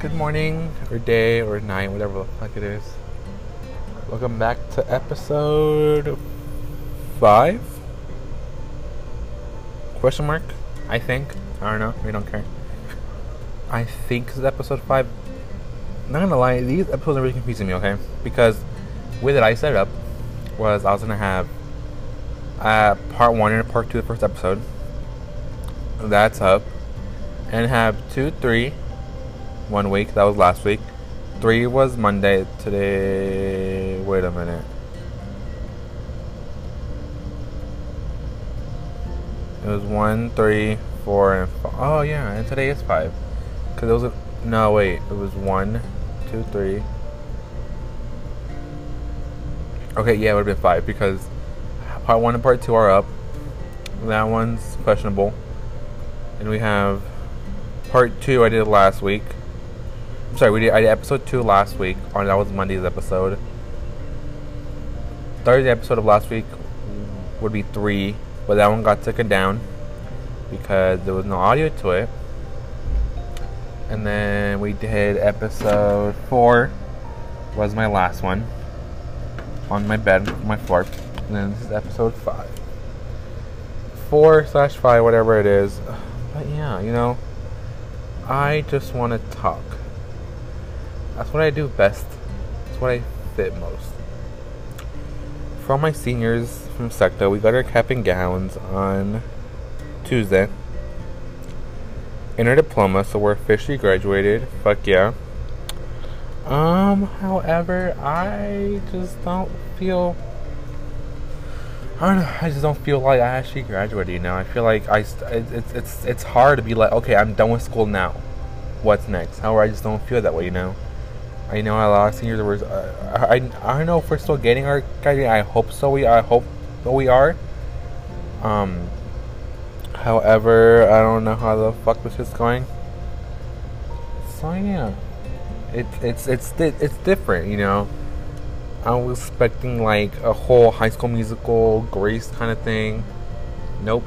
good morning, or day, or night, whatever the fuck it is. Welcome back to episode five? Question mark? I think. I don't know. We don't care. I think this is episode five. Not gonna lie, these episodes are really confusing me. Okay, because the way that I set it up was I was gonna have uh, part one and part two, the first episode. That's up, and have two, three, one week. That was last week. Three was Monday. Today. Wait a minute. It was one, three, four, and five. Oh yeah, and today is five. Cause it was a, no wait. It was one, two, three. Okay, yeah, it would have been five because part one and part two are up. That one's questionable. And we have part two I did last week. Sorry, we did I did episode two last week. Or that was Monday's episode. Thursday episode of last week would be three, but that one got taken down because there was no audio to it. And then we did episode four was my last one on my bed, my floor. And then this is episode five. Four slash five, whatever it is. But yeah, you know, I just want to talk. That's what I do best. That's what I fit most. For all my seniors from SECTA, we got our cap and gowns on Tuesday. In our diploma, so we're officially graduated. Fuck yeah. Um, however, I just don't feel. I don't know. I just don't feel like I actually graduated. You know, I feel like I. It's it's it's hard to be like, okay, I'm done with school now. What's next? However, I just don't feel that way. You know. I know a lot of seniors were. Uh, I I don't know if we're still getting our graduating. I hope so. We I hope that we are. Um. However, I don't know how the fuck this is going. So yeah, it, it's it's it's different, you know. I was expecting like a whole High School Musical, Grace kind of thing. Nope,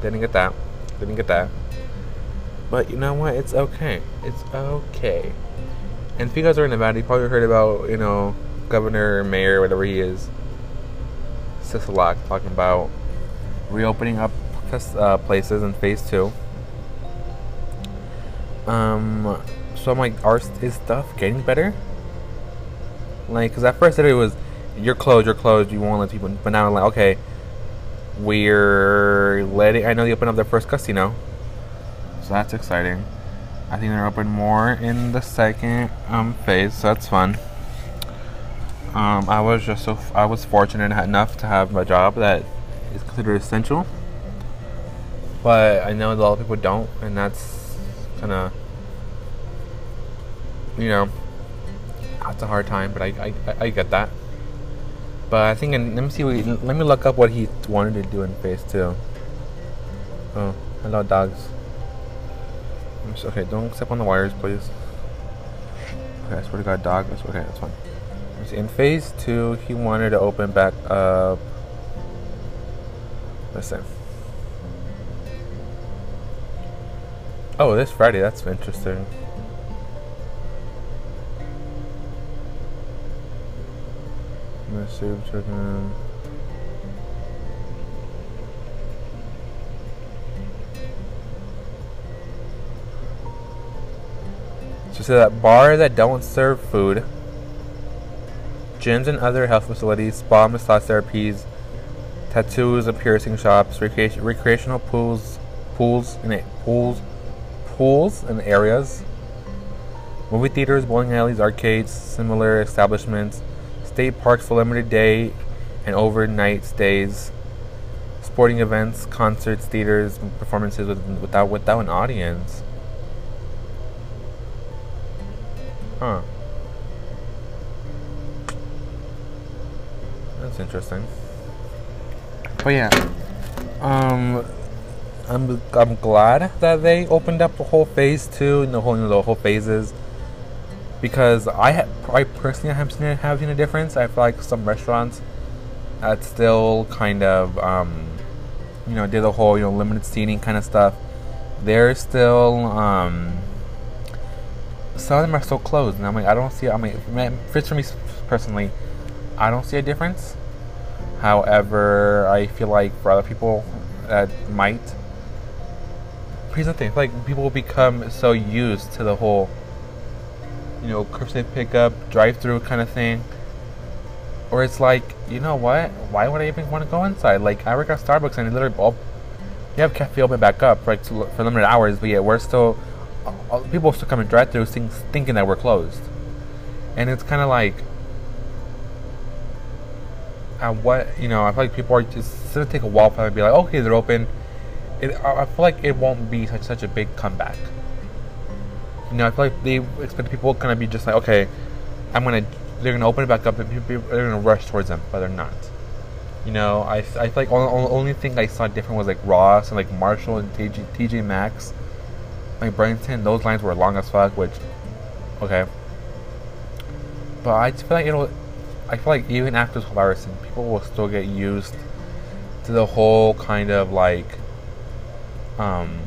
didn't get that. Didn't get that. But you know what? It's okay. It's okay. And if you guys are in Nevada, you probably heard about you know Governor, Mayor, whatever he is, Sisolak talking about reopening up uh, places in phase two. Um, so I'm like, are is stuff getting better? Like, because at first it was, you're closed, you're closed, you won't let people. But now I'm like, okay, we're letting. I know they opened up their first casino, so that's exciting. I think they're open more in the second um, phase, so that's fun. Um, I was just so I was fortunate enough to have a job that is considered essential but I know a lot of people don't, and that's kind of, you know, that's a hard time. But I, I, I get that. But I think, in, let me see. Let me look up what he wanted to do in phase two. Oh, hello, dogs. Okay, don't step on the wires, please. Okay, I swear to God, dog. That's okay. That's fine. See, in phase two, he wanted to open back up. Listen. Oh, this Friday. That's interesting. Massive chicken. So, that bar that don't serve food, gyms and other health facilities, spa, massage therapies, tattoos and piercing shops, recreational pools, pools, and pools pools and areas, movie theaters, bowling alleys, arcades, similar establishments, state parks for limited day and overnight stays, sporting events, concerts, theaters, performances with, without without an audience. Huh. That's interesting. But yeah. Um I'm I'm glad that they opened up the whole phase two and the whole you know, the whole phases because I ha- I personally haven't seen, have seen a difference. I feel like some restaurants that still kind of um, you know did the whole you know limited seating kind of stuff. They're still um, some of them are still closed, and I'm like, I don't see. I mean, fits for me personally, I don't see a difference. However, I feel like for other people that might, here's the thing: like people will become so used to the whole, you know, curbside pickup, drive-through kind of thing, or it's like, you know what? Why would I even want to go inside? Like I work at Starbucks, and literally, all, you have cafe open back up for, like, for limited hours, but yet we're still people still come and drive through things thinking that we're closed, and it's kind of like, uh, what you know, I feel like people are just it's gonna take a while for them to be like, okay, they're open. It, I feel like it won't be such such a big comeback. You know, I feel like they expect people kind of be just like, okay, I'm gonna, they're gonna open it back up, and people they're gonna rush towards them, but they're not. You know, I, I feel like the only, only thing I saw different was like Ross and like Marshall and TJ, TJ Maxx like Burlington, those lines were long as fuck, which, okay. But I just feel like it'll, I feel like even after this virus, people will still get used to the whole kind of like, um,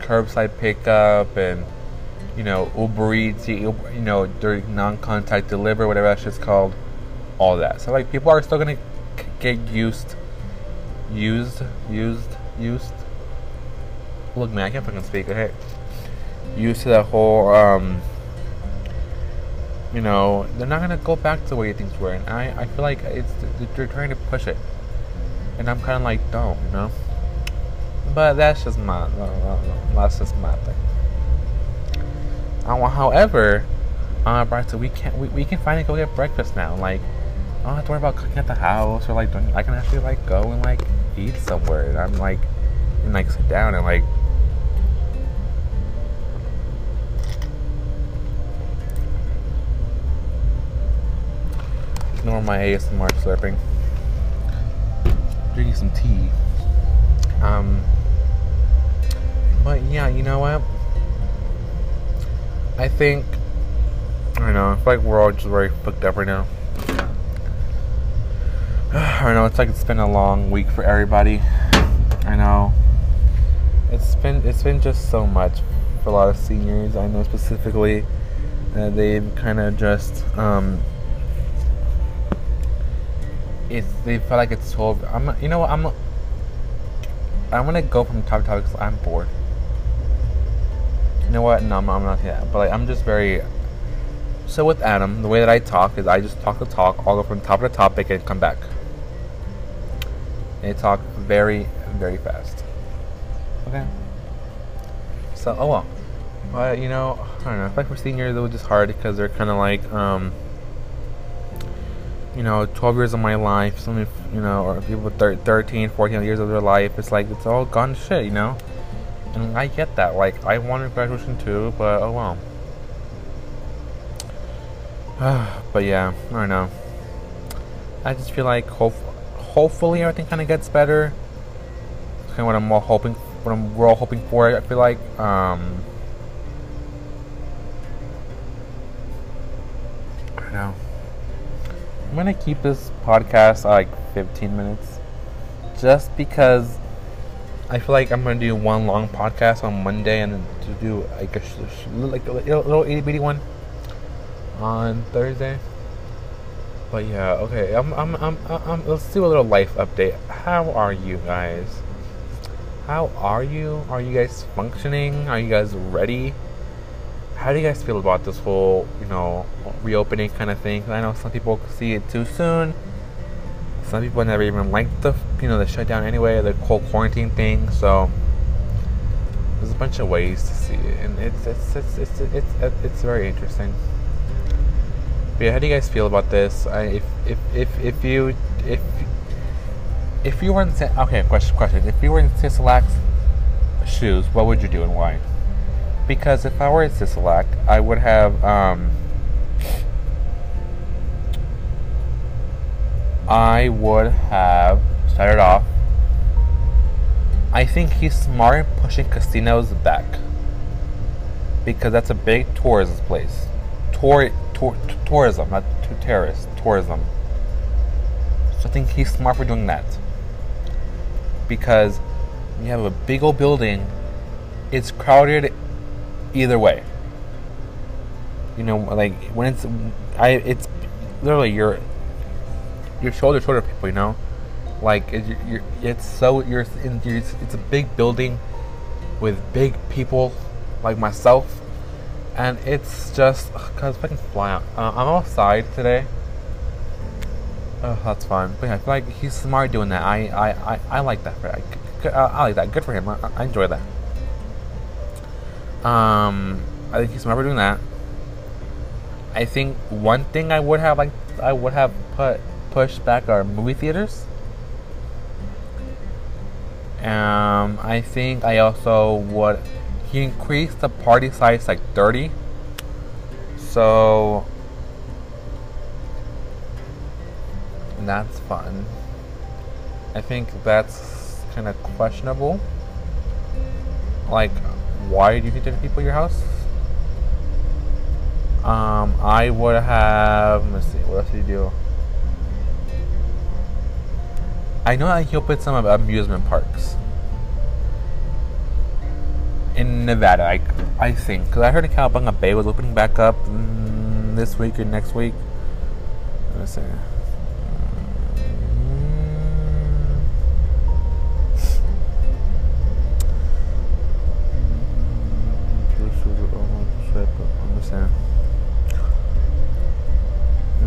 curbside pickup and, you know, Uber Eats, you know, non-contact delivery, whatever that shit's called, all that. So like people are still gonna get used, used, used, used look, man, I can't fucking speak. Okay, used to that whole, um, you know, they're not gonna go back to the way things were, and I, I feel like it's they're trying to push it, and I'm kind of like, don't, you know. But that's just my, that's just my thing. Uh, however, uh, so we can we, we can finally go get breakfast now. Like, I don't have to worry about cooking at the house or like I can actually like go and like eat somewhere. And I'm like, and like sit down and like Ignore my ASMR slurping. Drinking some tea. Um, but yeah, you know what? I think I don't know. I feel like we're all just very fucked up right now. I know it's like it's been a long week for everybody. I know it's been it's been just so much for a lot of seniors. I know specifically that they've kind of just um, it's they feel like it's so. I'm you know what I'm. I'm gonna go from top to topic because I'm bored. You know what? No, I'm, I'm not yet. But like, I'm just very. So with Adam, the way that I talk is I just talk the talk, I'll go from top to topic and come back. And I talk very, very fast. Okay. So oh well. But you know, I don't know. I feel like for seniors it was just hard because they're kind of like um you know, 12 years of my life, some, you know, or people 13, 14 years of their life, it's like, it's all gone to shit, you know? And I get that. Like, I wanted graduation too, but oh well. but yeah, I don't know. I just feel like hope, hopefully everything kind of gets better. Kind of what I'm all hoping, what I'm, we're all hoping for. I feel like, um, I don't know. I'm gonna keep this podcast uh, like 15 minutes, just because I feel like I'm gonna do one long podcast on Monday and then to do like a like a little itty bitty one on Thursday. But yeah, okay. I'm, I'm, I'm, I'm, let's do a little life update. How are you guys? How are you? Are you guys functioning? Are you guys ready? How do you guys feel about this whole, you know, reopening kind of thing? I know some people see it too soon. Some people never even liked the, you know, the shutdown anyway, the whole quarantine thing. So there's a bunch of ways to see it, and it's it's it's it's it's, it's, it's very interesting. But yeah, how do you guys feel about this? I, if if if if you if if you were in okay question question if you were in Sisolak's shoes, what would you do and why? Because if I were Sisolak, I would have um, I would have started off. I think he's smart pushing casinos back because that's a big tourism place. Tour, tour, tourism, not terrorist, tourism. So I think he's smart for doing that because you have a big old building. It's crowded either way. You know, like when it's I it's literally your your shoulder shoulder people. You know, like it, you're, it's so you're in it's a big building with big people like myself, and it's just cause I can fly out. Uh, I'm outside today. Oh, that's fun. But yeah, I feel like he's smart doing that. I I, I, I like that. I, I like that. Good for him. I, I enjoy that. Um, I think he's for doing that. I think one thing I would have like I would have put pushed back are movie theaters. Um, I think I also would. He increased the party size like 30. So that's fun. I think that's kind of questionable. Like, why do you need 30 people your house? Um, I would have. Let's see. What else did you do? I know he opened some amusement parks in Nevada. I, I think because I heard in Cowabunga Bay was opening back up mm, this week or next week. Let's see.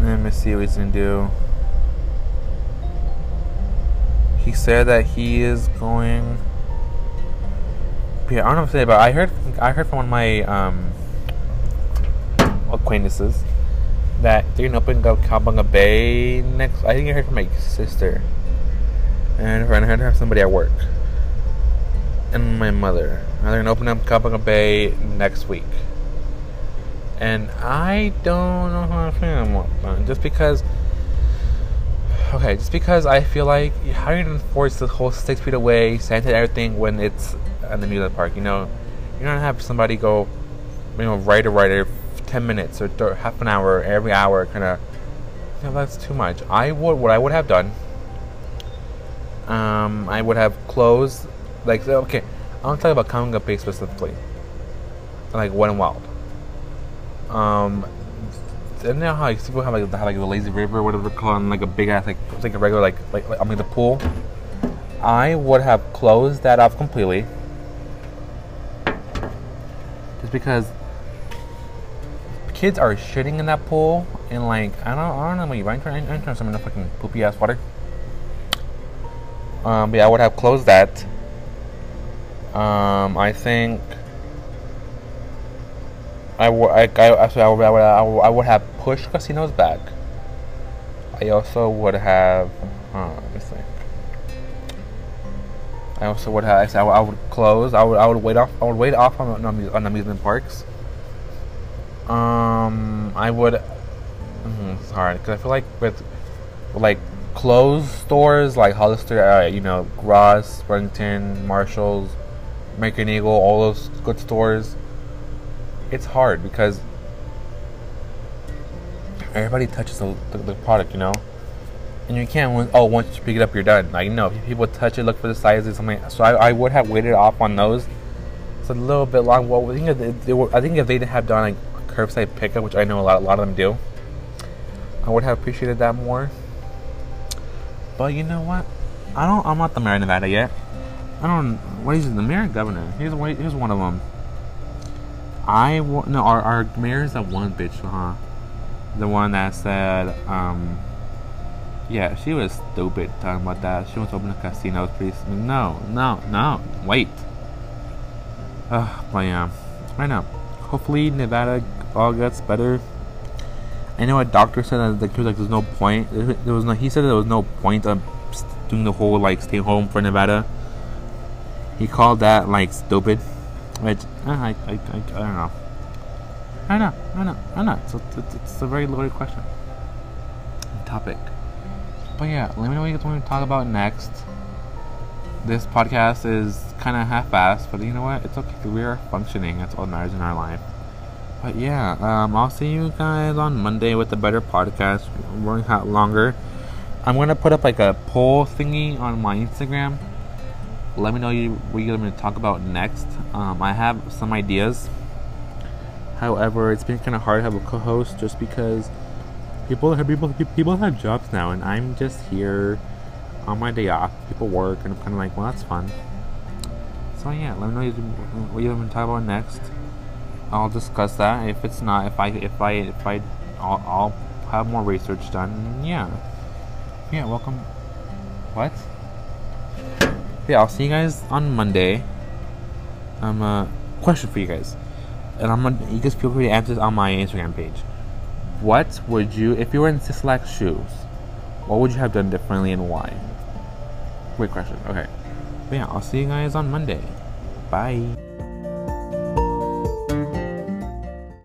Let me see what he's gonna do. He said that he is going. Yeah, I don't know what to say, but I heard I heard from one of my um, acquaintances that they're gonna open up Cowabunga Bay next. I think I heard from my sister, and I heard from somebody at work, and my mother. They're gonna open up Cowabunga Bay next week and I don't know how I feel about that. Just because, okay, just because I feel like how are you gonna enforce the whole six feet away, sanitate everything when it's in the the park? You know, you're gonna have somebody go, you know, right or right every ten minutes or th- half an hour every hour, kind of. You know, that's too much. I would what I would have done. Um, I would have closed, like okay, I'm talking about Cowabunga specifically, like and Wild um, and now how like, people have like, have like the lazy river, whatever, calling like a big ass like like a regular like, like like I mean the pool. I would have closed that off completely, just because kids are shitting in that pool, and like I don't I don't know what you I'm trying I'm trying some in the fucking poopy ass water. Um, but yeah, I would have closed that. Um, I think I would, I, I, I, would, I, would, I would have pushed casinos back. I also would have, uh, let me think. I also would have, I would, I would close. I would, I would wait off. I would wait off on, on, amusement parks. Um, I would. Mm, it's hard because I feel like with, like closed stores like Hollister, uh, you know, Ross, Burlington, Marshalls, American Eagle, all those good stores it's hard because everybody touches the, the, the, product, you know, and you can't. Oh, once you pick it up, you're done. Like if people touch it, look for the sizes, something. So I, I would have waited off on those. It's a little bit long. Well, I think if they, they were, I think if they have done like curbside pickup, which I know a lot, a lot of them do, I would have appreciated that more. But you know what? I don't. I'm not the mayor of Nevada yet. I don't. What is it? The mayor governor? Here's here's one of them. I no our our mayor is that one bitch, huh? The one that said, um, yeah, she was stupid talking about that. She wants to open a casino, please. No, no, no, wait. Uh, but yeah, I know. Hopefully Nevada all gets better. I know a doctor said that like, was like, there's no point. There was no. He said there was no point of doing the whole like stay home for Nevada. He called that like stupid. Which I, I, I, I don't know. I don't know, I know, I know. It's a, it's, a very loaded question. Topic. But yeah, let me know what you guys want to talk about next. This podcast is kind of half-assed, but you know what? It's okay. We are functioning. That's all that matters in our life. But yeah, um, I'll see you guys on Monday with a better podcast. Out longer. I'm gonna put up like a poll thingy on my Instagram let me know you, what you're going to talk about next. Um, I have some ideas. However, it's been kind of hard to have a co-host just because people have people people have jobs now, and I'm just here on my day off. People work, and I'm kind of like, well, that's fun. So yeah, let me know what you're going to talk about next. I'll discuss that. If it's not, if I if I if I I'll, I'll have more research done. Yeah, yeah. Welcome. What? Yeah, I'll see you guys on Monday. Um, uh, question for you guys, and I'm gonna you guys feel free to answer this on my Instagram page. What would you, if you were in Sisolak's shoes, what would you have done differently and why? Great question. Okay. But yeah, I'll see you guys on Monday. Bye.